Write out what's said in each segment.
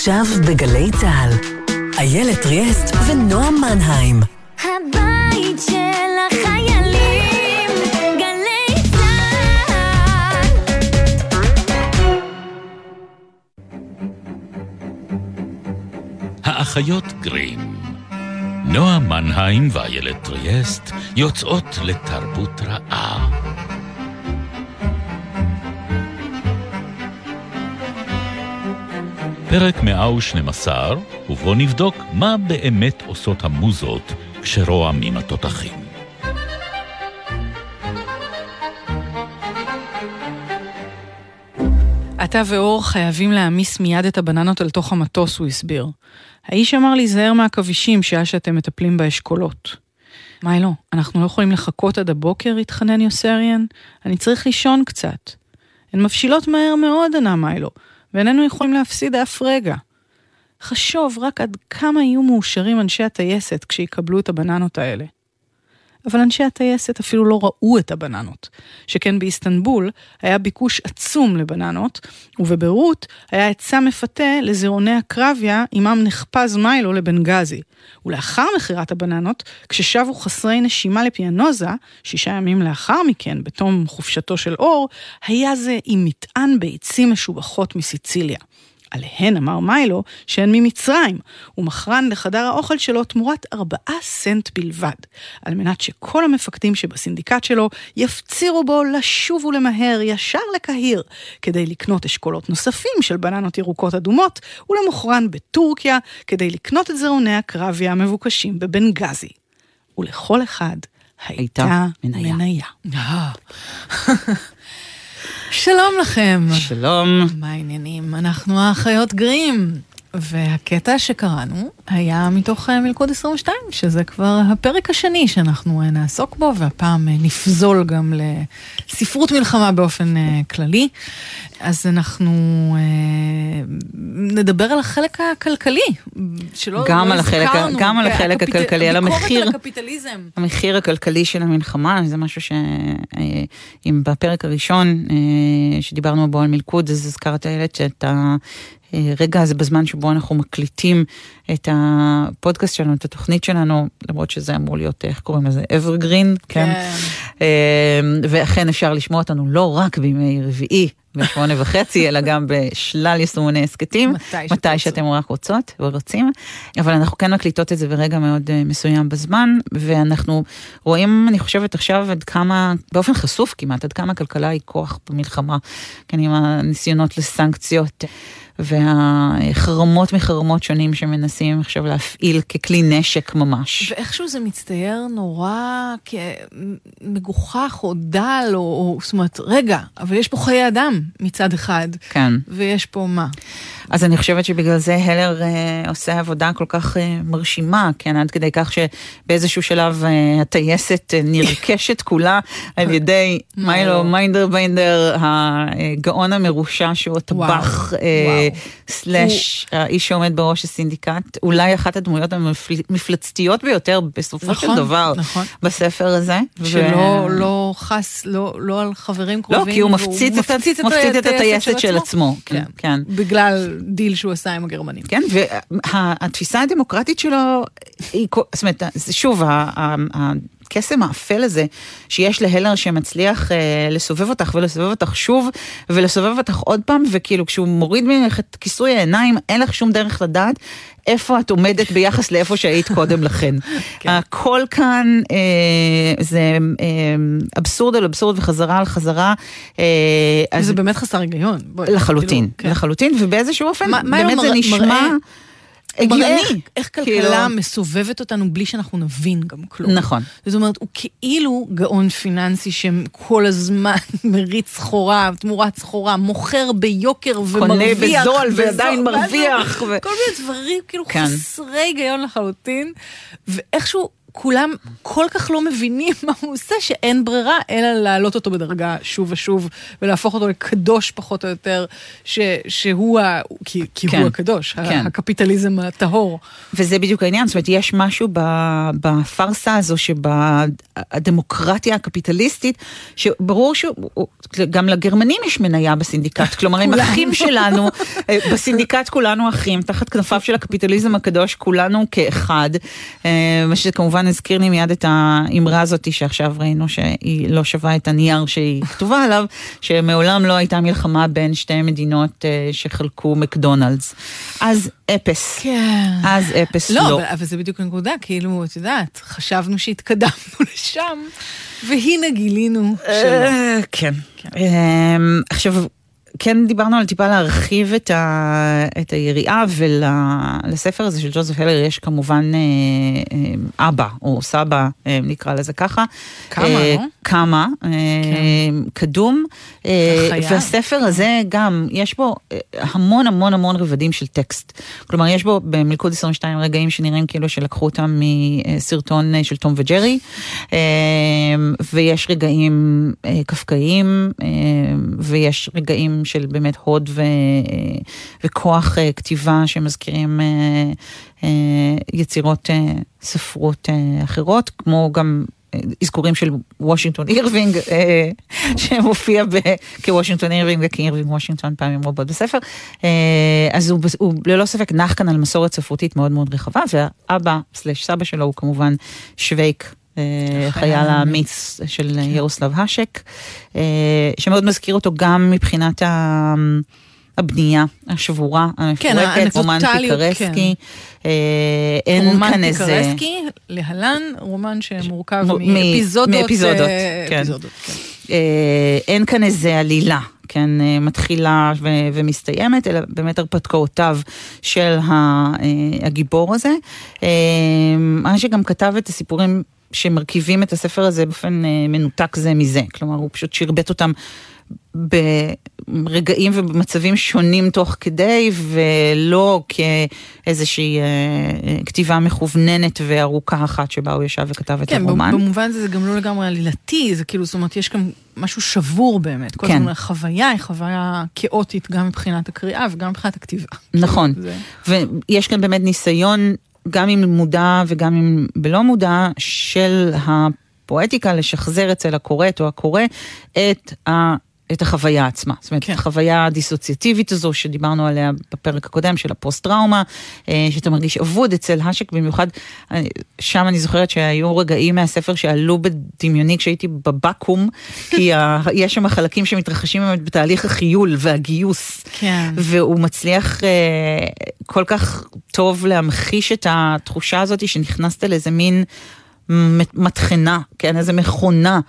עכשיו בגלי צה"ל, איילת ריאסט ונועם מנהיים. הבית של החיילים, גלי צה"ל. האחיות גרים. נועה מנהיים ואיילת טריאסט יוצאות לתרבות רעה. פרק 112, ובו נבדוק מה באמת עושות המוזות כשרועמים התותחים. אתה ואור חייבים להעמיס מיד את הבננות אל תוך המטוס, הוא הסביר. האיש אמר להיזהר מהעכבישים שעה שאתם מטפלים באשכולות. מיילו, אנחנו לא יכולים לחכות עד הבוקר? התחנן יוסריאן. אני צריך לישון קצת. הן מבשילות מהר מאוד, ענה מיילו, ואיננו יכולים להפסיד אף רגע. חשוב רק עד כמה יהיו מאושרים אנשי הטייסת כשיקבלו את הבננות האלה. אבל אנשי הטייסת אפילו לא ראו את הבננות. שכן באיסטנבול היה ביקוש עצום לבננות, ובביירות היה היצע מפתה לזירוני הקרביה עמם נחפז מיילו לבנגזי. ולאחר מכירת הבננות, כששבו חסרי נשימה לפיאנוזה, שישה ימים לאחר מכן, בתום חופשתו של אור, היה זה עם מטען ביצים משובחות מסיציליה. עליהן אמר מיילו שהן ממצרים, ומכרן לחדר האוכל שלו תמורת ארבעה סנט בלבד, על מנת שכל המפקדים שבסינדיקט שלו יפצירו בו לשוב ולמהר ישר לקהיר, כדי לקנות אשכולות נוספים של בננות ירוקות אדומות, ולמוכרן בטורקיה, כדי לקנות את זרעוני הקרביה המבוקשים בבנגזי. ולכל אחד הייתה, הייתה מניה. מניה. שלום לכם. שלום. מה העניינים? אנחנו האחיות גרים. והקטע שקראנו היה מתוך אה, מלכוד 22, שזה כבר הפרק השני שאנחנו אה, נעסוק בו, והפעם אה, נפזול גם לספרות מלחמה באופן כללי. אז אנחנו נדבר על החלק הכלכלי, שלא גם לא על החלק הזכרנו. גם על כן, החלק הקפיט- הכלכלי, על המחיר. על. המחיר הכלכלי של המלחמה, זה משהו שאם בפרק הראשון שדיברנו בו על מלכוד, אז הזכרת איילת שאת הרגע הזה בזמן שבו אנחנו מקליטים את הפודקאסט שלנו, את התוכנית שלנו, למרות שזה אמור להיות, איך קוראים לזה, evergreen, כן? כן. אה, ואכן אפשר לשמוע אותנו לא רק בימי רביעי בשמונה וחצי, אלא גם בשלל יישומוני הסכתים, מתי מתי שאתם רק רוצות ורוצים, אבל אנחנו כן מקליטות את זה ברגע מאוד אה, מסוים בזמן, ואנחנו רואים, אני חושבת עכשיו עד כמה, באופן חשוף כמעט, עד כמה הכלכלה היא כוח במלחמה, כן, עם הניסיונות לסנקציות. והחרמות מחרמות שונים שמנסים עכשיו להפעיל ככלי נשק ממש. ואיכשהו זה מצטייר נורא כמגוחך או דל, או, או זאת אומרת, רגע, אבל יש פה חיי אדם מצד אחד, כן. ויש פה מה? אז אני חושבת שבגלל זה הלר אה, עושה עבודה כל כך אה, מרשימה, כן, עד כדי כך שבאיזשהו שלב אה, הטייסת אה, נרכשת כולה על ידי מיילו מיינדרביינדר, הגאון המרושע שהוא הטבח, אה. slash האיש שעומד בראש הסינדיקט, אולי אחת הדמויות המפלצתיות ביותר בסופו של נכון, דבר נכון. בספר הזה. שלא ו- לא חס, לא, לא על חברים לא, קרובים. כי הוא מפציץ את מפציץ את הטייסת של עצמו, כן, כן. בגלל דיל שהוא עשה עם הגרמנים. כן, והתפיסה הדמוקרטית שלו, היא, זאת אומרת, שוב, הקסם האפל הזה שיש להלר שמצליח אה, לסובב אותך ולסובב אותך שוב ולסובב אותך עוד פעם, וכאילו כשהוא מוריד ממך את כיסוי העיניים, אין לך שום דרך לדעת איפה את עומדת ביחס לאיפה שהיית קודם לכן. הכל כאן אה, זה אה, אבסורד על אבסורד וחזרה על חזרה. אה, אז זה באמת חסר היגיון. בואי, לחלוטין, כאילו, כן. לחלוטין, ובאיזשהו אופן, מה- מה באמת זה מראה- נשמע מראה איך- הגיוני. איך כאילו- כלכלה מסובבת אותנו בלי שאנחנו נבין גם כלום. נכון. זאת אומרת, הוא כאילו גאון פיננסי שכל הזמן מריץ סחורה, תמורת סחורה, מוכר ביוקר ומרוויח. בזול בזול, ועדיין? מרוויח, ו- כל מיני דברים כאילו כן. חסרי היגיון לחלוטין, ואיכשהו כולם כל כך לא מבינים מה הוא עושה, שאין ברירה אלא להעלות אותו בדרגה שוב ושוב, ולהפוך אותו לקדוש פחות או יותר, ש, שהוא ה... כי, כי כן, הוא הקדוש, כן. הקפיטליזם הטהור. וזה בדיוק העניין, זאת אומרת, יש משהו בפארסה הזו שבדמוקרטיה הקפיטליסטית, שברור שגם לגרמנים יש מניה בסינדיקט, כלומר הם. אחים שלנו, אה, בסינדיקט כולנו אחים, תחת כנפיו של הקפיטליזם הקדוש, כולנו כאחד, אה, מה שכמובן הזכיר לי מיד את האמרה הזאת שעכשיו ראינו שהיא לא שווה את הנייר שהיא כתובה עליו, שמעולם לא הייתה מלחמה בין שתי מדינות אה, שחלקו מקדונלדס. אז אפס. כן. אז אפס לא, לא. אבל, אבל זה בדיוק הנקודה, כאילו, את יודעת, חשבנו שהתקדמנו לשם, והנה גילינו שלא. אה, כן. אמ, עכשיו, כן דיברנו על טיפה להרחיב את, ה, את היריעה ולספר הזה של ג'וזף הלר יש כמובן אה, אה, אבא או סבא אה, נקרא לזה ככה. כמה, אה, לא? כמה, אה, קדום. אה. והספר הזה גם, יש בו אה, המון המון המון רבדים של טקסט. כלומר, יש בו במלכוד 22 רגעים שנראים כאילו שלקחו אותם מסרטון אה, של תום וג'רי, אה, ויש רגעים אה, קפקאיים, אה, ויש רגעים של באמת הוד ו, אה, וכוח אה, כתיבה שמזכירים אה, יצירות ספרות אחרות, כמו גם אזכורים של וושינגטון אירווינג, שמופיע כוושינגטון אירווינג וכאירווינג וושינגטון פעמים רבות בספר. אז הוא, הוא ללא ספק נח כאן על מסורת ספרותית מאוד מאוד רחבה, והאבא slash סבא שלו הוא כמובן שווייק. אה, חייל האמיץ. של ירוסלב האשק, אה, שמאוד מזכיר אותו גם מבחינת ה- הבנייה השבורה, כן, המפורקת, רומן האנקדוטליות, פיקרסקי. אה, אין רומן כאן איזה... פיקרסקי, להלן, רומן שמורכב מאפיזודות. מאפיזודות, כן. כן. אין כאן איזה עלילה, כן, מתחילה ו- ומסתיימת, אלא באמת הרפתקאותיו של הגיבור הזה. מה שגם כתב את הסיפורים שמרכיבים את הספר הזה באופן אה, מנותק זה מזה, כלומר הוא פשוט שרבט אותם. ברגעים ובמצבים שונים תוך כדי ולא כאיזושהי אה, אה, כתיבה מכווננת וארוכה אחת שבה הוא ישב וכתב את כן, הרומן. במובן הזה זה גם לא לגמרי עלילתי, זה כאילו, זאת אומרת, יש כאן משהו שבור באמת. כל כן. הזמן החוויה היא חוויה כאוטית גם מבחינת הקריאה וגם מבחינת הכתיבה. נכון. זה- ויש כאן באמת ניסיון, גם אם מודע וגם אם בלא מודע, של הפואטיקה לשחזר אצל הקוראת או הקורא את ה... את החוויה עצמה, זאת אומרת, כן. החוויה הדיסוציאטיבית הזו שדיברנו עליה בפרק הקודם של הפוסט-טראומה, אה, שאתה מרגיש אבוד אצל האשק, במיוחד אה, שם אני זוכרת שהיו רגעים מהספר שעלו בדמיוני כשהייתי בבקו"ם, כי ה- יש שם חלקים שמתרחשים באמת בתהליך החיול והגיוס. כן. והוא מצליח אה, כל כך טוב להמחיש את התחושה הזאת שנכנסת לאיזה מין מטחנה, כן, איזה מכונה.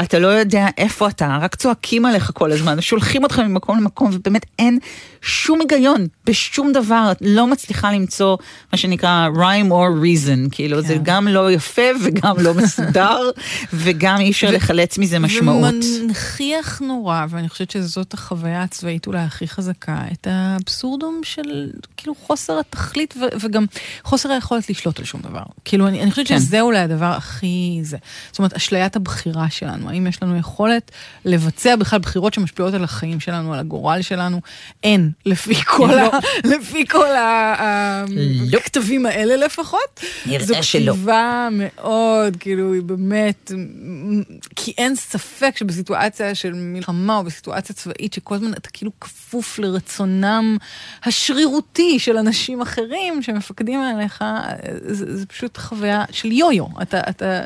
אתה לא יודע איפה אתה, רק צועקים עליך כל הזמן, שולחים אותך ממקום למקום, ובאמת אין שום היגיון בשום דבר, את לא מצליחה למצוא מה שנקרא rhyme or reason, כאילו כן. זה גם לא יפה וגם לא מסודר, וגם אי אפשר לחלץ מזה משמעות. ומנכיח נורא, ואני חושבת שזאת החוויה הצבאית אולי הכי חזקה, את האבסורדום של כאילו חוסר התכלית ו- וגם חוסר היכולת לשלוט על שום דבר. כאילו אני, אני חושבת כן. שזה אולי הדבר הכי זה. זאת אומרת, אשליית הבחירה שלנו, האם יש לנו יכולת לבצע בכלל בחירות שמשפיעות על החיים שלנו, על הגורל שלנו? אין, לפי כל, ה- לפי כל ה- לא. הכתבים האלה לפחות. נראה זו שלא. כתיבה מאוד, כאילו, היא באמת, כי אין ספק שבסיטואציה של מלחמה או בסיטואציה צבאית, שכל הזמן אתה כאילו כפוף לרצונם השרירותי של אנשים אחרים שמפקדים עליך, זה, זה פשוט חוויה של יו-יו. אתה, אתה...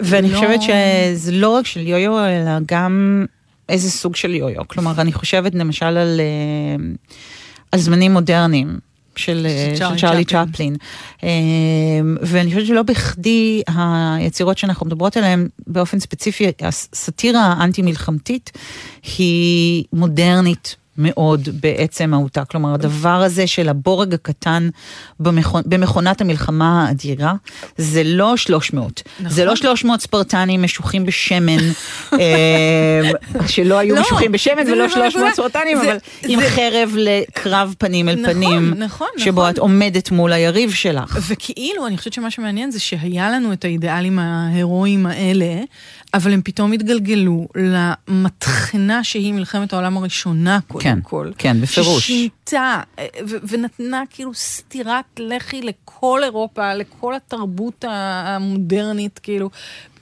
ואני לא- חושבת שזה לא רק של יו-יו, אלא גם איזה סוג של יו-יו. כלומר, אני חושבת למשל על, אה, על זמנים מודרניים. של, אה, של צ'רלי צ'פלין. צ'פלין. אה, ואני חושבת שלא בכדי היצירות שאנחנו מדברות עליהן, באופן ספציפי, הסאטירה האנטי-מלחמתית, היא מודרנית מאוד בעצם מהותה. כלומר, הדבר הזה של הבורג הקטן במכונ... במכונת המלחמה האדירה, זה לא 300. נכון. זה לא 300 ספרטנים משוחים בשמן, אה, שלא היו לא, משוחים בשמן זה ולא בוודאי, 300 ספרטנים, זה- אבל עם זה- חרב לקרב פנים אל נכון, פנים, נכון, שבו נכון. את עומדת מול היריב שלך. וכאילו, אני חושבת שמה שמעניין זה שהיה לנו את האידיאלים ההירואיים האלה, אבל הם פתאום התגלגלו למטחנה שהיא מלחמת העולם הראשונה, קודם כן, כל. כן, בפירוש. ששינתה אה, ונתנה כאילו סטירת לחי לכל אירופה, לכל התרבות המודרנית, כאילו.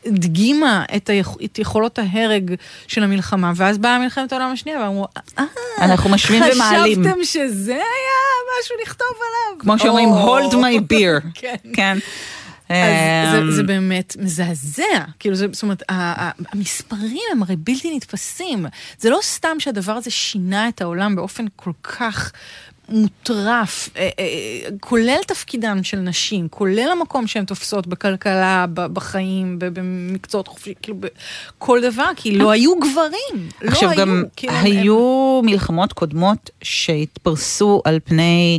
הדגימה את, היכ... את יכולות ההרג של המלחמה, ואז באה מלחמת העולם השנייה ואמרו, אה, אנחנו משווים ומעלים. חשבתם שזה היה משהו לכתוב עליו? כמו שאומרים, או. hold my beer. כן. כן. אמ, זה, זה באמת מזעזע, כאילו זה, זאת אומרת, המספרים הם הרי בלתי נתפסים. זה לא סתם שהדבר הזה שינה את העולם באופן כל כך מוטרף, אה, אה, כולל תפקידן של נשים, כולל המקום שהן תופסות בכלכלה, בחיים, במקצועות חופשיים, כאילו בכל דבר, כי לא היו גברים. עכשיו לא גם היו, כאילו, הם- היו מלחמות קודמות שהתפרסו על פני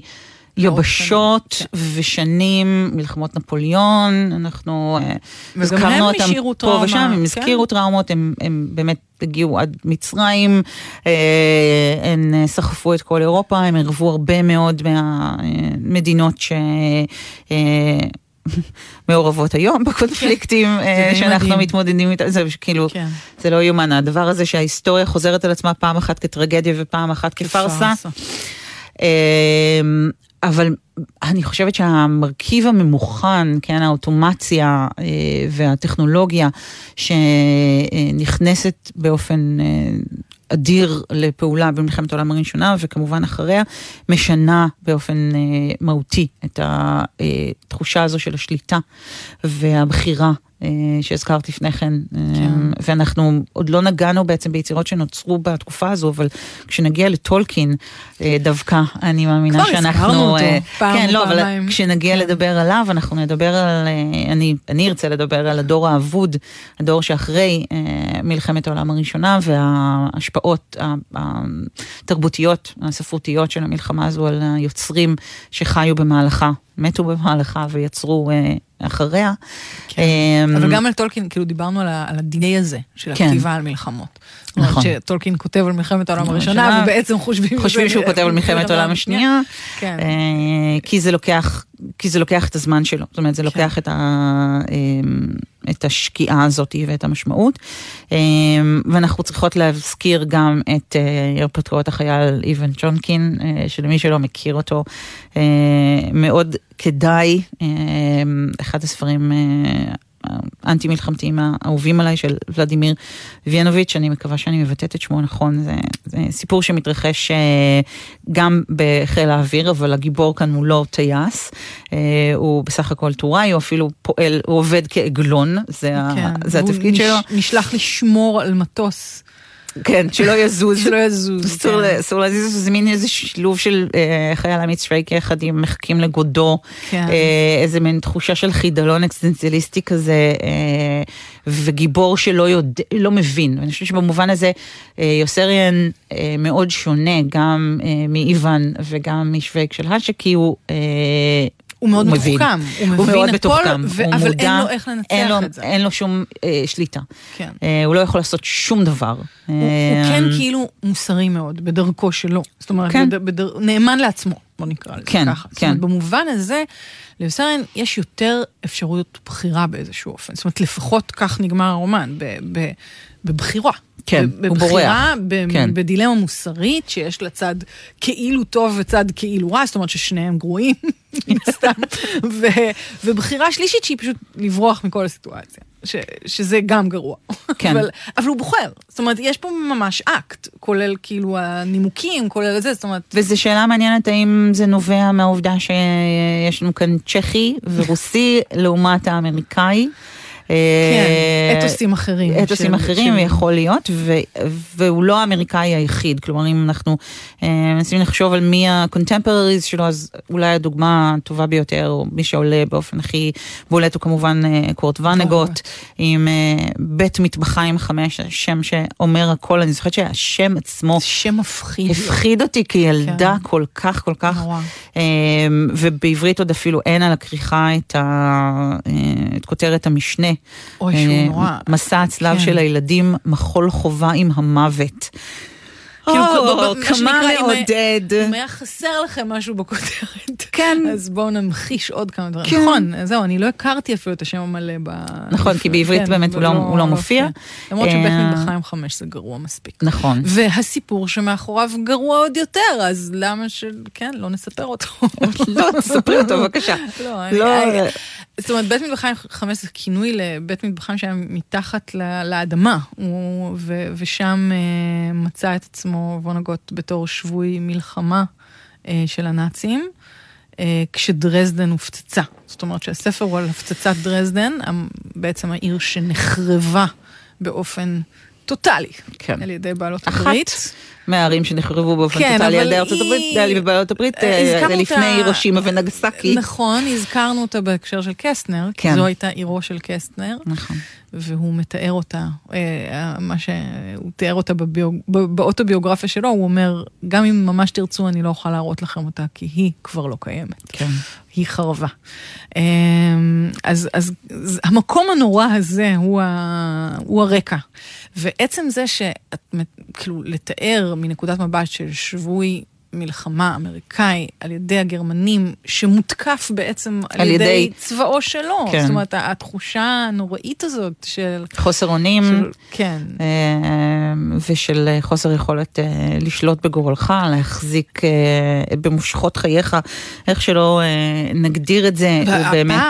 יבשות כן. ושנים, מלחמות נפוליאון, אנחנו אה, הזכרנו הם אותם פה ושם, טראומה, הם כן. הזכירו טראומות, הם, הם באמת הגיעו עד מצרים, אה, הם אה, סחפו את כל אירופה, הם ערבו הרבה מאוד מהמדינות ש... אה, מעורבות היום בקונפליקטים אה, די שאנחנו מדהים. מתמודדים איתם, זה כאילו, כן. זה לא יאומן, הדבר הזה שההיסטוריה חוזרת על עצמה פעם אחת כטרגדיה ופעם אחת כפארסה. אבל אני חושבת שהמרכיב הממוכן, כן, האוטומציה אה, והטכנולוגיה שנכנסת באופן אה, אדיר לפעולה במלחמת העולם הראשונה וכמובן אחריה, משנה באופן אה, מהותי את התחושה הזו של השליטה והבחירה. אה, שהזכרת לפני כן, כן, ואנחנו עוד לא נגענו בעצם ביצירות שנוצרו בתקופה הזו, אבל כשנגיע לטולקין אה, דווקא, אני מאמינה כבר שאנחנו... הזכרנו אותו אה, פעם כן, לא, אבל פעמיים. כשנגיע כן. לדבר עליו, אנחנו נדבר על... אה, אני, אני ארצה לדבר על הדור האבוד, הדור שאחרי אה, מלחמת העולם הראשונה, וההשפעות התרבותיות, הספרותיות של המלחמה הזו על היוצרים שחיו במהלכה, מתו במהלכה ויצרו אה, אחריה. כן. אה, אבל גם על טולקין, כאילו דיברנו על, על הדיני הזה, של כן. הכתיבה על מלחמות. נכון. נכון. שטולקין כותב על מלחמת העולם הראשונה, הראשונה, ובעצם חושבים... חושבים שהוא כותב על מלחמת העולם השנייה, כן. אה, כי זה לוקח, כי זה לוקח את הזמן שלו, זאת אומרת זה לוקח את, ה, אה, את השקיעה הזאת ואת המשמעות, אה, ואנחנו צריכות להזכיר גם את אה, פטריוט החייל איוון צ'ונקין, אה, שלמי שלא מכיר אותו, אה, מאוד כדאי, אה, אחד הספרים האנטי מלחמתיים האהובים עליי של ולדימיר ויאנוביץ', אני מקווה שאני מבטאת את שמו נכון, זה, זה סיפור שמתרחש אה, גם בחיל האוויר, אבל הגיבור כאן הוא לא טייס, אה, הוא בסך הכל טוראי, הוא אפילו פועל, הוא עובד כעגלון, זה, ה, כן. זה והוא התפקיד נש- שלו, נשלח לשמור על מטוס, כן, שלא יזוז. שלא יזוז. אסור כן. אסור להזיז, זה מין איזה שילוב של אה, חייל עמית שוויק יחד עם מחכים לגודו, כן. אה, איזה מין תחושה של חידלון אקסטנציאליסטי כזה, אה, וגיבור שלא יודע, לא מבין. ואני חושבת שבמובן הזה יוסריאן מאוד שונה גם מאיוון וגם משוויק של האשק, כי הוא... אה, הוא מאוד מבין. מתוחכם, הוא הוא מבין מאוד הכל, מתוחכם, ו- הוא אבל מודע, אין לו איך לנצח אין לו, את זה. אין לו שום אה, שליטה. כן. אה, הוא לא יכול לעשות שום דבר. הוא, הוא כן כאילו מוסרי מאוד, בדרכו שלו. זאת אומרת, כן. כן. בד, בד, נאמן לעצמו, בוא נקרא לזה כן, ככה. זאת כן. אומרת, במובן הזה, ליוסריאן יש יותר אפשרויות בחירה באיזשהו אופן. זאת אומרת, לפחות כך נגמר הרומן, ב, ב, בבחירה. כן, הוא בבחירה, בורח. ב- כן. בדילמה מוסרית, שיש לה צד כאילו טוב וצד כאילו רע, זאת אומרת ששניהם גרועים, מן הסתם, ו- ובחירה שלישית שהיא פשוט לברוח מכל הסיטואציה, ש- שזה גם גרוע. כן. אבל, אבל הוא בוחר, זאת אומרת, יש פה ממש אקט, כולל כאילו הנימוקים, כולל זה, זאת אומרת, וזו שאלה מעניינת האם זה נובע מהעובדה שיש לנו כאן צ'כי ורוסי לעומת האמריקאי. כן, אתוסים אחרים. אתוסים אחרים יכול להיות, והוא לא האמריקאי היחיד, כלומר אם אנחנו אה, מנסים לחשוב על מי ה-contemporaries שלו, אז אולי הדוגמה הטובה ביותר, או מי שעולה באופן הכי בולט הוא כמובן אה, קורט ונגוט, עם אה, בית מטבחיים חמש, שם שאומר הכל, אני זוכרת שהשם עצמו שם מפחיד. הפחיד אותי כילדה כן. כל כך כל כך. אה, ובעברית עוד אפילו אין על הכריכה את, אה, את כותרת המשנה. אוי, שהוא אה, נורא. מסע הצלב כן. של הילדים, מחול חובה עם המוות. כאילו, או, מה כמה מעודד. אם היה חסר לכם משהו בכותרת, כן. אז בואו נמחיש עוד כמה דברים. כן. נכון, זהו, אני לא הכרתי אפילו את השם המלא ב... נכון, כי בעברית כן, באמת הוא לא- הוא לא מופיע. למרות שבית אה, מטבחיים חמש זה גרוע מספיק. נכון. והסיפור שמאחוריו גרוע עוד יותר, אז למה ש... כן, לא נספר אותו. לא, תספרי אותו בבקשה. לא, אני- לא, אני- זאת אומרת, בית מטבחיים חמש זה כינוי לבית מטבחיים שהיה מתחת לאדמה, הוא- ו- ושם אה, מצא את עצמו וונגוט בתור שבוי מלחמה אה, של הנאצים, אה, כשדרזדן הופצצה. זאת אומרת שהספר הוא על הפצצת דרזדן, בעצם העיר שנחרבה באופן טוטאלי כן. על ידי בעלות אחת הברית. מהערים שנחרבו באופן כן, טוטאלי על ידי ארצות הברית, על ידי בעלות הברית, אה, אה, הזכרנו זה לפני הירושימה ונגסקי. נכון, הזכרנו אותה בהקשר של קסטנר, כן. זו הייתה עירו של קסטנר, נכון. והוא מתאר אותה, אה, מה שהוא תיאר אותה בביוג... באוטוביוגרפיה שלו, הוא אומר, גם אם ממש תרצו, אני לא אוכל להראות לכם אותה, כי היא כבר לא קיימת. כן. היא חרבה. אה, אז, אז, אז המקום הנורא הזה הוא, ה, הוא הרקע. ועצם זה שאת, כאילו, לתאר מנקודת מבט של שבוי מלחמה אמריקאי על ידי הגרמנים, שמותקף בעצם על, על ידי, ידי- צבאו שלו. כן. זאת אומרת, התחושה הנוראית הזאת של... חוסר אונים. של כן. אה, ושל אה, חוסר יכולת אה, לשלוט בגורלך, להחזיק במושכות חייך, איך שלא נגדיר את זה, הוא באמת...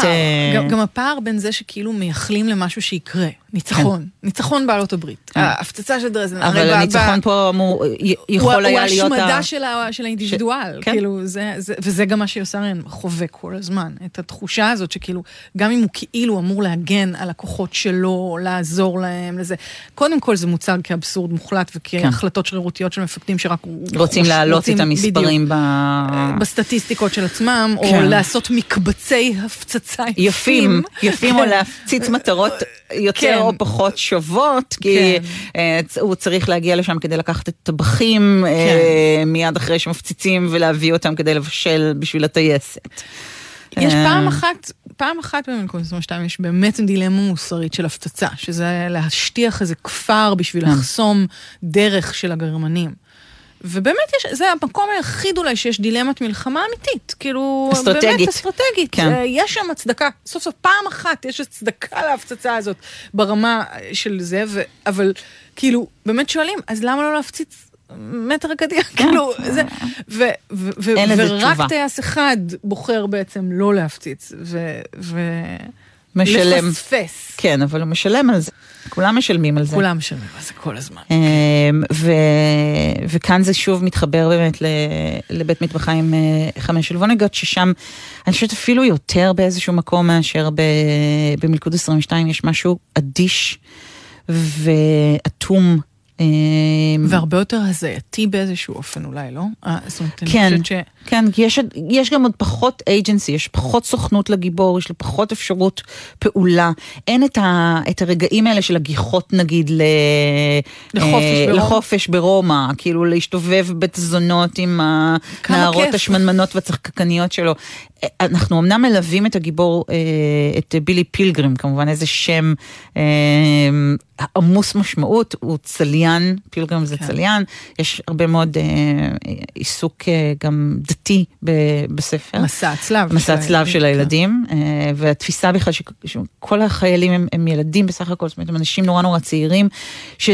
גם, גם הפער בין זה שכאילו מייחלים למשהו שיקרה, ניצחון, ניצחון בעלות הברית, כן. ההפצצה של דרזדן, אבל הניצחון פה אמור, י- הוא- יכול היה הוא להיות... ה- השמדה של, ה, של האינדיבידואל, כן. כאילו, זה, זה, וזה גם מה שיוסריאן חווה כל הזמן, את התחושה הזאת שכאילו, גם אם הוא כאילו אמור להגן על הכוחות שלו, לעזור להם, לזה, קודם כל זה מוצג כאבסורד מוחלט וכהחלטות שרירותיות של מפקדים שרק רוצים להעלות רוצים- את המספרים ב... בדיוק, בסטטיסטיקות של עצמם, או כן. לעשות מקבצי הפצצה יפים, יפים או כן. להפציץ מטרות יותר כן. או פחות שוות, כי כן. אה, הוא צריך להגיע לשם כדי לקחת את הטבחים כן. אה, מיד אחרי שמפציצים ולהביא אותם כדי לבשל בשביל הטייסת. יש אה, פעם אחת, פעם אחת במלכוד 22 יש באמת דילמה מוסרית של הפצצה, שזה להשטיח איזה כפר בשביל כן. לחסום דרך של הגרמנים. ובאמת יש, זה המקום היחיד אולי שיש דילמת מלחמה אמיתית, כאילו, אסטרטגית. באמת אסטרטגית, כן. אה, יש שם הצדקה, סוף סוף פעם אחת יש הצדקה להפצצה הזאת ברמה של זה, ו, אבל כאילו, באמת שואלים, אז למה לא להפציץ מטר קדימה, כאילו, זה, ו, ו, ו, ורק. טייס אחד בוחר בעצם לא להפציץ, ו... ו... משלם. לפספס. כן, אבל הוא משלם על זה. כולם משלמים על זה. כולם משלמים על זה כל הזמן. אמ, ו... וכאן זה שוב מתחבר באמת ל... לבית מטבחיים אה, חמש של וונגוט, ששם אני חושבת אפילו יותר באיזשהו מקום מאשר ב... במלכוד 22, יש משהו אדיש ואטום. אמ, והרבה יותר הזייתי באיזשהו אופן אולי, לא? אה, כן, ש... כן, כי יש, יש גם עוד פחות agency, יש פחות סוכנות לגיבור, יש לו פחות אפשרות פעולה. אין את, ה, את הרגעים האלה של הגיחות נגיד ל, לחופש אה, ברומא? לחופש ברומא, כאילו להשתובב בתזונות עם כמה הנערות. השמנמנות והצחקקניות שלו. אה, אנחנו אמנם מלווים את הגיבור, את בילי פילגרים, כמובן איזה שם עמוס משמעות, הוא צליין, פילגרים זה כן. צליין, יש הרבה מאוד אה, עיסוק אה, גם דתי ב- בספר. מסע הצלב. מסע הצלב של הילדים, הילדים, אה, והתפיסה בכלל שכל החיילים הם, הם ילדים בסך הכל, זאת אומרת הם אנשים נורא נורא צעירים, ש...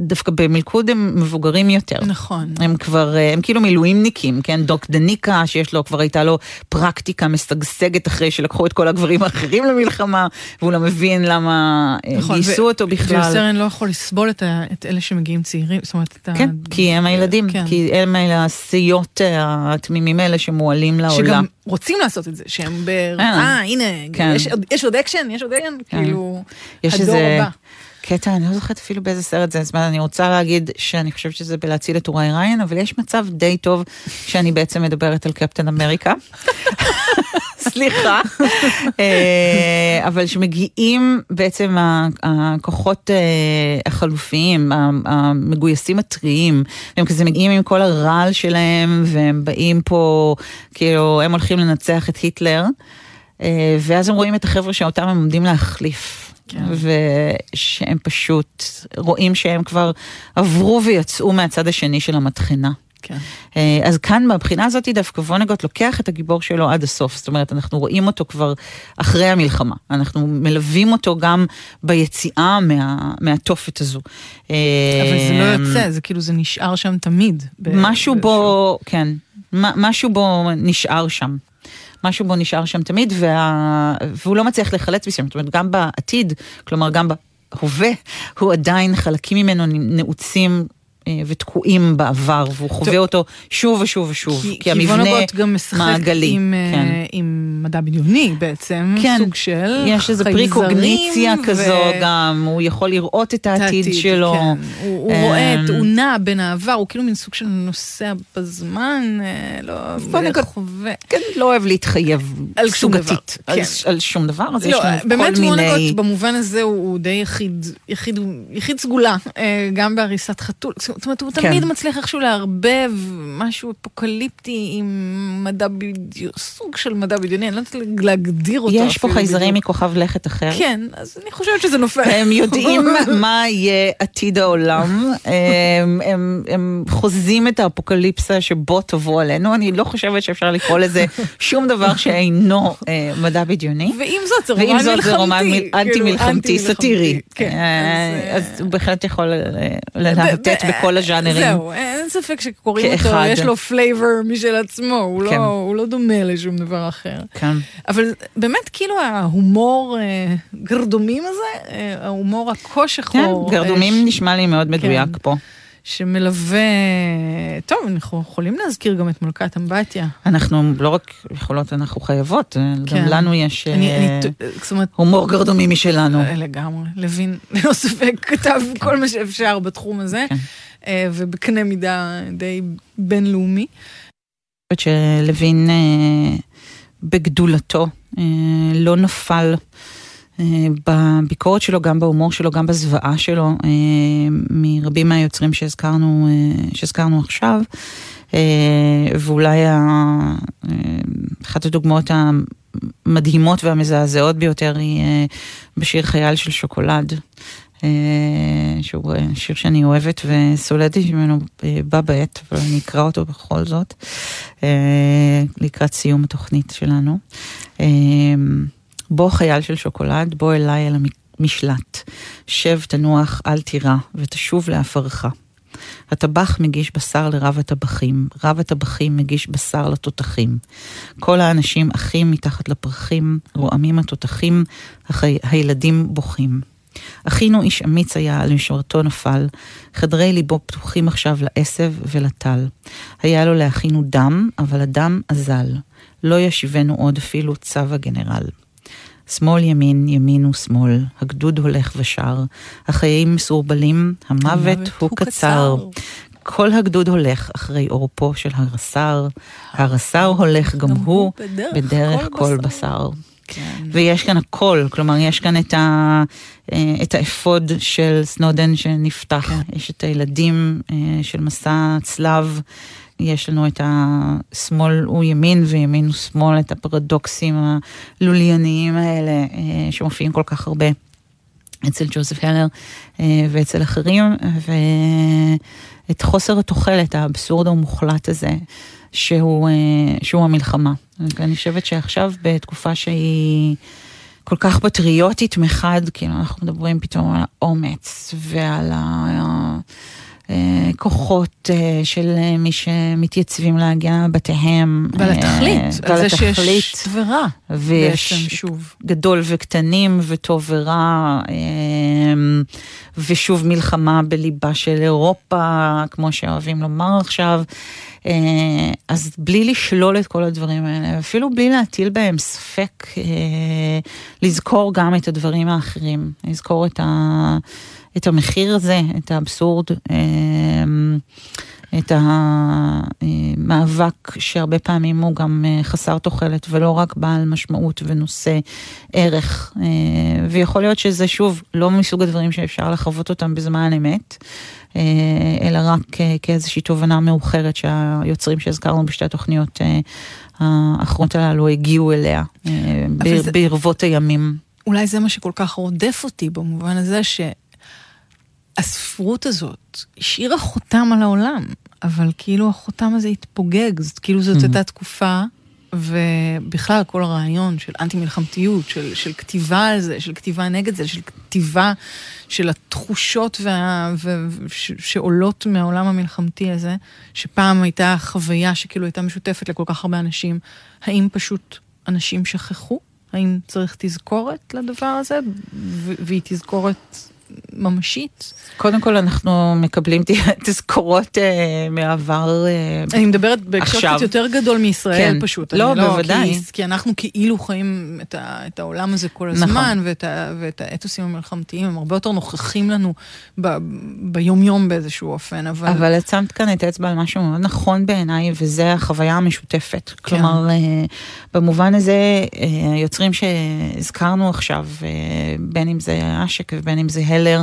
דווקא במלכוד הם מבוגרים יותר. נכון. הם כבר, אה, הם כאילו מילואימניקים, כן? דוק דניקה, שיש לו, כבר הייתה לו פרקטיקה משגשגת אחרי שלקחו את כל הגברים האחרים למלחמה, והוא לא מבין למה אה, נכון, גייסו ו- אותו בכלל. וסרן לא יכול לסבול את, ה- את אלה שמגיעים צעירים, זאת אומרת, את ה... כן, כי הם הילדים, כן. כי הם הסיוט אה, התמימים האלה שמועלים לעולם. שגם רוצים לעשות את זה, שהם ב... אה. הנה, כן. יש יש עוד אקשן, יש עוד אקשן, כן. כאילו, יש הדור איזה הבא. קטע, אני לא זוכרת אפילו באיזה סרט זה, אומרת, אני רוצה להגיד שאני חושבת שזה בלהציל את טוראי ריין, אבל יש מצב די טוב שאני בעצם מדברת על קפטן אמריקה. סליחה. אה, אבל שמגיעים בעצם הכוחות אה, החלופיים, המגויסים הטריים, הם כזה מגיעים עם כל הרעל שלהם, והם באים פה, כאילו, הם הולכים לנצח את היטלר, אה, ואז הם רואים את החבר'ה שאותם הם עומדים להחליף. כן. ושהם פשוט רואים שהם כבר עברו ויצאו מהצד השני של המטחנה. כן. אה, אז כאן מהבחינה הזאת דווקא וונגוט לוקח את הגיבור שלו עד הסוף, זאת אומרת אנחנו רואים אותו כבר אחרי המלחמה, אנחנו מלווים אותו גם ביציאה מה, מהתופת הזו. אבל זה לא יוצא, זה כאילו, זה נשאר שם תמיד. משהו בו, כן, משהו בו נשאר שם. משהו בו נשאר שם תמיד, וה... והוא לא מצליח לחלץ משם, זאת אומרת, גם בעתיד, כלומר, גם בהווה, הוא עדיין, חלקים ממנו נעוצים ותקועים בעבר, והוא חווה אותו שוב ושוב ושוב, כי, כי המבנה וונגוט גם משחק מעגלי. עם, אה, כן. עם מדע בדיוני בעצם, כן, סוג של יש איזו חייזרים פריקוגניציה ו- כזו גם, הוא יכול לראות את את העתיד שלו. כן. הוא, הוא אמ, רואה, את- הוא נע בין העבר, הוא כאילו מין סוג של נוסע בזמן, אה, לא, וונגוט חווה. כן, לא אוהב להתחייב על סוגתית, על, כן. על שום דבר, אז יש לא, לנו באמת כל מיני... וונגוט במובן הזה הוא, די יחיד, יחיד, יחיד סגולה, אה, גם בהריסת חתול, זאת אומרת הוא כן. תמיד מצליח איכשהו לערבב משהו אפוקליפטי עם מדע בדיוני, סוג של מדע בדיוני, אני לא יודעת להגדיר אותו יש פה חייזרים בדיוק. מכוכב לכת אחר. כן, אז אני חושבת שזה נופל. הם יודעים מה יהיה עתיד העולם, הם, הם, הם חוזים את האפוקליפסה שבו תבוא עלינו, אני לא חושבת שאפשר לקרוא לזה שום דבר שאינו אה, מדע בדיוני. ועם זאת, זה רומן ועם מלחמתי. זאת זה רומן כאילו, אנטי-מלחמתי, סאטירי. כן, אה, אז, הוא בהחלט יכול אה, להטט ב- בכל הז'אנרים. זהו, אין ספק שקוראים אותו, כאחד. יש לו flavor משל עצמו, הוא כן. לא- הוא לא דומה לשום דבר אחר. כן. אבל באמת כאילו ההומור אה, גרדומים הזה, אה, ההומור הכה כן, שחור. גרדומים אה, נשמע לי מאוד מדויק כן. פה. שמלווה, טוב, אנחנו יכולים להזכיר גם את מלכת אמבטיה. אנחנו לא רק יכולות, אנחנו חייבות, גם כן. לנו יש אני, אה, אני, זאת אומרת, הומור גרדומי משלנו. לגמרי, לוין, ללא ספק, כתב כל מה שאפשר בתחום הזה, כן. אה, ובקנה מידה די בינלאומי. חושבת שלוין אה, בגדולתו אה, לא נפל בביקורת שלו, גם בהומור שלו, גם בזוועה שלו, מרבים מהיוצרים שהזכרנו, שהזכרנו עכשיו. ואולי אחת הדוגמאות המדהימות והמזעזעות ביותר היא בשיר חייל של שוקולד. אה, שהוא אה, שיר שאני אוהבת וסולדת ממנו אה, בה בעת, אבל אני אקרא אותו בכל זאת, אה, לקראת סיום התוכנית שלנו. אה, בוא חייל של שוקולד, בוא אליי אל המשלט, שב תנוח אל תירא ותשוב לעפרך. הטבח מגיש בשר לרב הטבחים, רב הטבחים מגיש בשר לתותחים. כל האנשים אחים מתחת לפרחים, רועמים התותחים. הילדים בוכים. אחינו איש אמיץ היה, על משמרתו נפל, חדרי ליבו פתוחים עכשיו לעשב ולטל. היה לו לאחינו דם, אבל הדם אזל. לא ישיבנו עוד אפילו צו הגנרל. שמאל ימין, ימין ושמאל, הגדוד הולך ושר, החיים מסורבלים, המוות הוא קצר. כל הגדוד הולך אחרי עורפו של הרס"ר, הרס"ר הולך גם הוא בדרך כל בשר. כן. ויש כאן הכל, כלומר יש כאן את, ה, אה, את האפוד של סנודן שנפתח, כן. יש את הילדים אה, של מסע צלב, יש לנו את השמאל הוא ימין וימין הוא שמאל, את הפרדוקסים הלולייניים האלה אה, שמופיעים כל כך הרבה אצל ג'וזף הלר ואצל אחרים, ואת חוסר התוחלת, האבסורד המוחלט הזה. שהוא, אה, שהוא המלחמה. ואני חושבת שעכשיו בתקופה שהיא כל כך פטריוטית מחד, כאילו אנחנו מדברים פתאום על האומץ ועל הכוחות אה, של אה, מי שמתייצבים להגן על בתיהם. ועל אה, התכלית, על זה. שיש ורע. ויש בעצם, שוב. גדול וקטנים וטוב ורע, ושוב מלחמה בליבה של אירופה, כמו שאוהבים לומר עכשיו. אה, אז בלי לשלול את כל הדברים האלה, אפילו בלי להטיל בהם ספק, אה, לזכור גם את הדברים האחרים, לזכור את, ה, את המחיר הזה, את האבסורד. אמ, את המאבק שהרבה פעמים הוא גם אה, חסר תוחלת ולא רק בעל משמעות ונושא ערך. אה, ויכול להיות שזה שוב לא מסוג הדברים שאפשר לחוות אותם בזמן אמת, אה, אלא רק כאיזושהי תובנה מאוחרת שהיוצרים שהזכרנו בשתי התוכניות האחרונות הללו הגיעו אליה אה, אבל ב- זה- בערבות הימים. אולי זה מה שכל כך רודף אותי במובן הזה שהספרות הזאת השאירה חותם על העולם, אבל כאילו החותם הזה התפוגג, זאת כאילו זאת הייתה תקופה, ובכלל כל הרעיון של אנטי מלחמתיות, של, של כתיבה על זה, של כתיבה נגד זה, של כתיבה של התחושות וה, ו, ש, שעולות מהעולם המלחמתי הזה, שפעם הייתה חוויה שכאילו הייתה משותפת לכל כך הרבה אנשים, האם פשוט אנשים שכחו? האם צריך תזכורת לדבר הזה, והיא תזכורת ממשית? קודם כל אנחנו מקבלים תזכורות אה, מעבר. אה, אני מדברת בהקשר. קצת יותר גדול מישראל כן. פשוט. לא, אני בוודאי. כי, כי אנחנו כאילו חיים את, ה, את העולם הזה כל נכון. הזמן, ואת, ה, ואת האתוסים המלחמתיים, הם הרבה יותר נוכחים לנו ב, ביומיום באיזשהו אופן, אבל... אבל את שמת כאן את האצבע על משהו מאוד נכון בעיניי, וזה החוויה המשותפת. כן. כלומר, אה, במובן הזה, אה, היוצרים שהזכרנו עכשיו, אה, בין אם זה אשק ובין אם זה הלר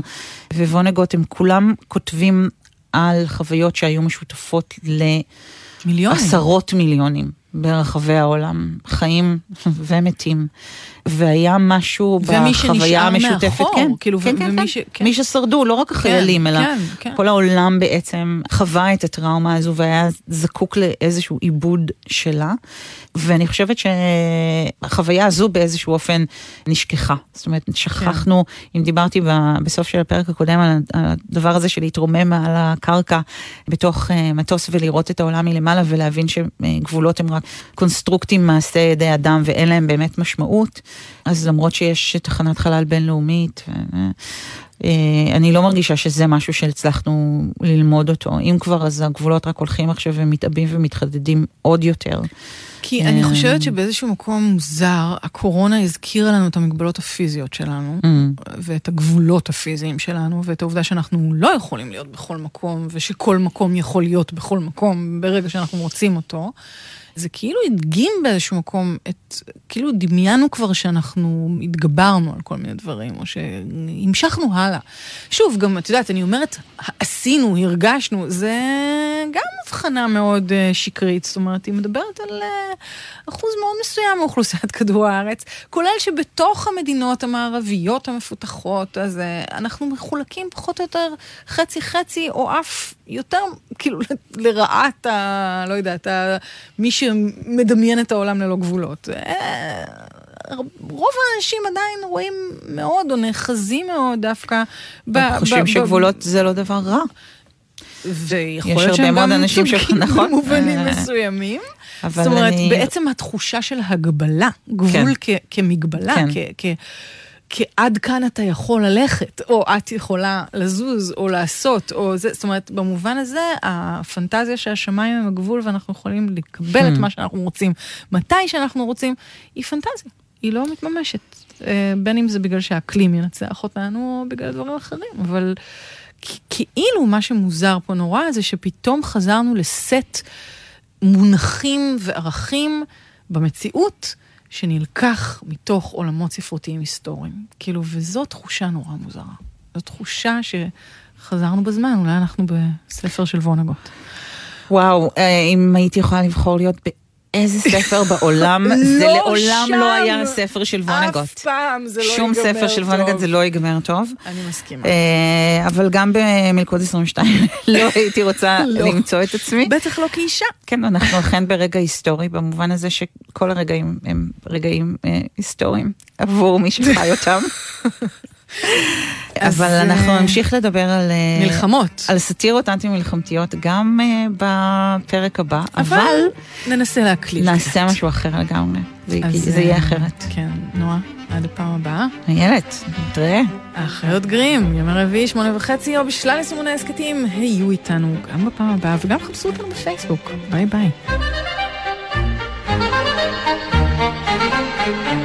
ווונגוט, הם כולם כותבים על חוויות שהיו משותפות מיליונים. לעשרות מיליונים ברחבי העולם, חיים ומתים. והיה משהו בחוויה המשותפת, מאחור, כן, כאילו, כן, ו- כן, ומי כן. ש- כן. מי ששרדו, לא רק החיילים, אלא כן, כן. כל העולם בעצם חווה את הטראומה הזו והיה זקוק לאיזשהו עיבוד שלה. ואני חושבת שהחוויה הזו באיזשהו אופן נשכחה. זאת אומרת, שכחנו, אם דיברתי ב- בסוף של הפרק הקודם על הדבר הזה של להתרומם מעל הקרקע בתוך אה, מטוס ולראות את העולם מלמעלה ולהבין שגבולות הם רק קונסטרוקטים מעשה ידי אדם ואין להם באמת משמעות, אז למרות שיש תחנת חלל בינלאומית, ו- אה, אני לא מרגישה שזה משהו שהצלחנו ללמוד אותו. אם כבר, אז הגבולות רק הולכים עכשיו ומתעבים ומתחדדים עוד יותר. כי אני אה, חושבת שבאיזשהו מקום מוזר, הקורונה הזכירה לנו את המגבלות הפיזיות שלנו, Mm. ואת הגבולות הפיזיים שלנו, ואת העובדה שאנחנו לא יכולים להיות בכל מקום, ושכל מקום יכול להיות בכל מקום ברגע שאנחנו רוצים אותו. זה כאילו הדגים באיזשהו מקום את, כאילו דמיינו כבר שאנחנו התגברנו על כל מיני דברים, או שהמשכנו הלאה. שוב, גם, את יודעת, אני אומרת, עשינו, הרגשנו, זה גם הבחנה מאוד אה, שקרית, זאת אומרת, היא מדברת על אה, אחוז מאוד מסוים מאוכלוסיית כדור הארץ, כולל שבתוך המדינות המערביות המפותחות, אז אה, אנחנו מחולקים פחות או יותר חצי-חצי, או אף יותר, כאילו, לרעת ה... לא יודעת, מי שמדמיין את העולם ללא גבולות. אה, רוב האנשים עדיין רואים מאוד, או נאחזים מאוד דווקא ב... חושבים שגבולות זה לא דבר רע. ויכול להיות שהם גם אנשים צודקים נכון. במובנים אה, מסוימים. זאת אומרת, בעצם התחושה של הגבלה, גבול כ- כמגבלה, כעד כאן אתה יכול ללכת, או את יכולה לזוז, או לעשות, או זה, זאת אומרת, במובן הזה, הפנטזיה שהשמיים הם הגבול ואנחנו יכולים לקבל את Hmm. מה שאנחנו רוצים, מתי שאנחנו רוצים, היא פנטזיה, היא לא מתממשת. אה, בין אם זה בגלל שהאקלים ינצח אותנו, או בגלל דברים אחרים, אבל כאילו מה שמוזר פה נורא זה שפתאום חזרנו לסט מונחים וערכים במציאות שנלקח מתוך עולמות ספרותיים היסטוריים. כאילו, וזו תחושה נורא מוזרה. זו תחושה שחזרנו בזמן, אולי אנחנו בספר של וונגוט. וואו, אה, אם הייתי יכולה לבחור להיות איזה ספר בעולם, זה לא לעולם שם. לא היה ספר של אף וונגוט. פעם זה לא ייגמר שום ספר של טוב. וונגוט זה לא ייגמר טוב. אני מסכימה. אה, אבל גם במלכוד 22 לא הייתי רוצה לא. למצוא את עצמי. בטח לא כאישה. כן, אנחנו אכן ברגע היסטורי, במובן הזה שכל הרגעים הם רגעים אה, היסטוריים עבור מי שחי אותם. אבל אנחנו אה, נמשיך לדבר על... אה, מלחמות. על סאטירות אנטי-מלחמתיות גם אה, בפרק הבא, אבל... ננסה להקליט. נעשה משהו אחר לגמרי. זה יהיה אחרת. כן, נועה, עד הפעם הבאה. איילת, נתראה. האחיות גרים, יום הרביעי, שמונה וחצי, או בשלל יישומוני הסכתים, היו איתנו גם בפעם הבאה, וגם חפשו אותנו בפייסבוק. ביי ביי. thank you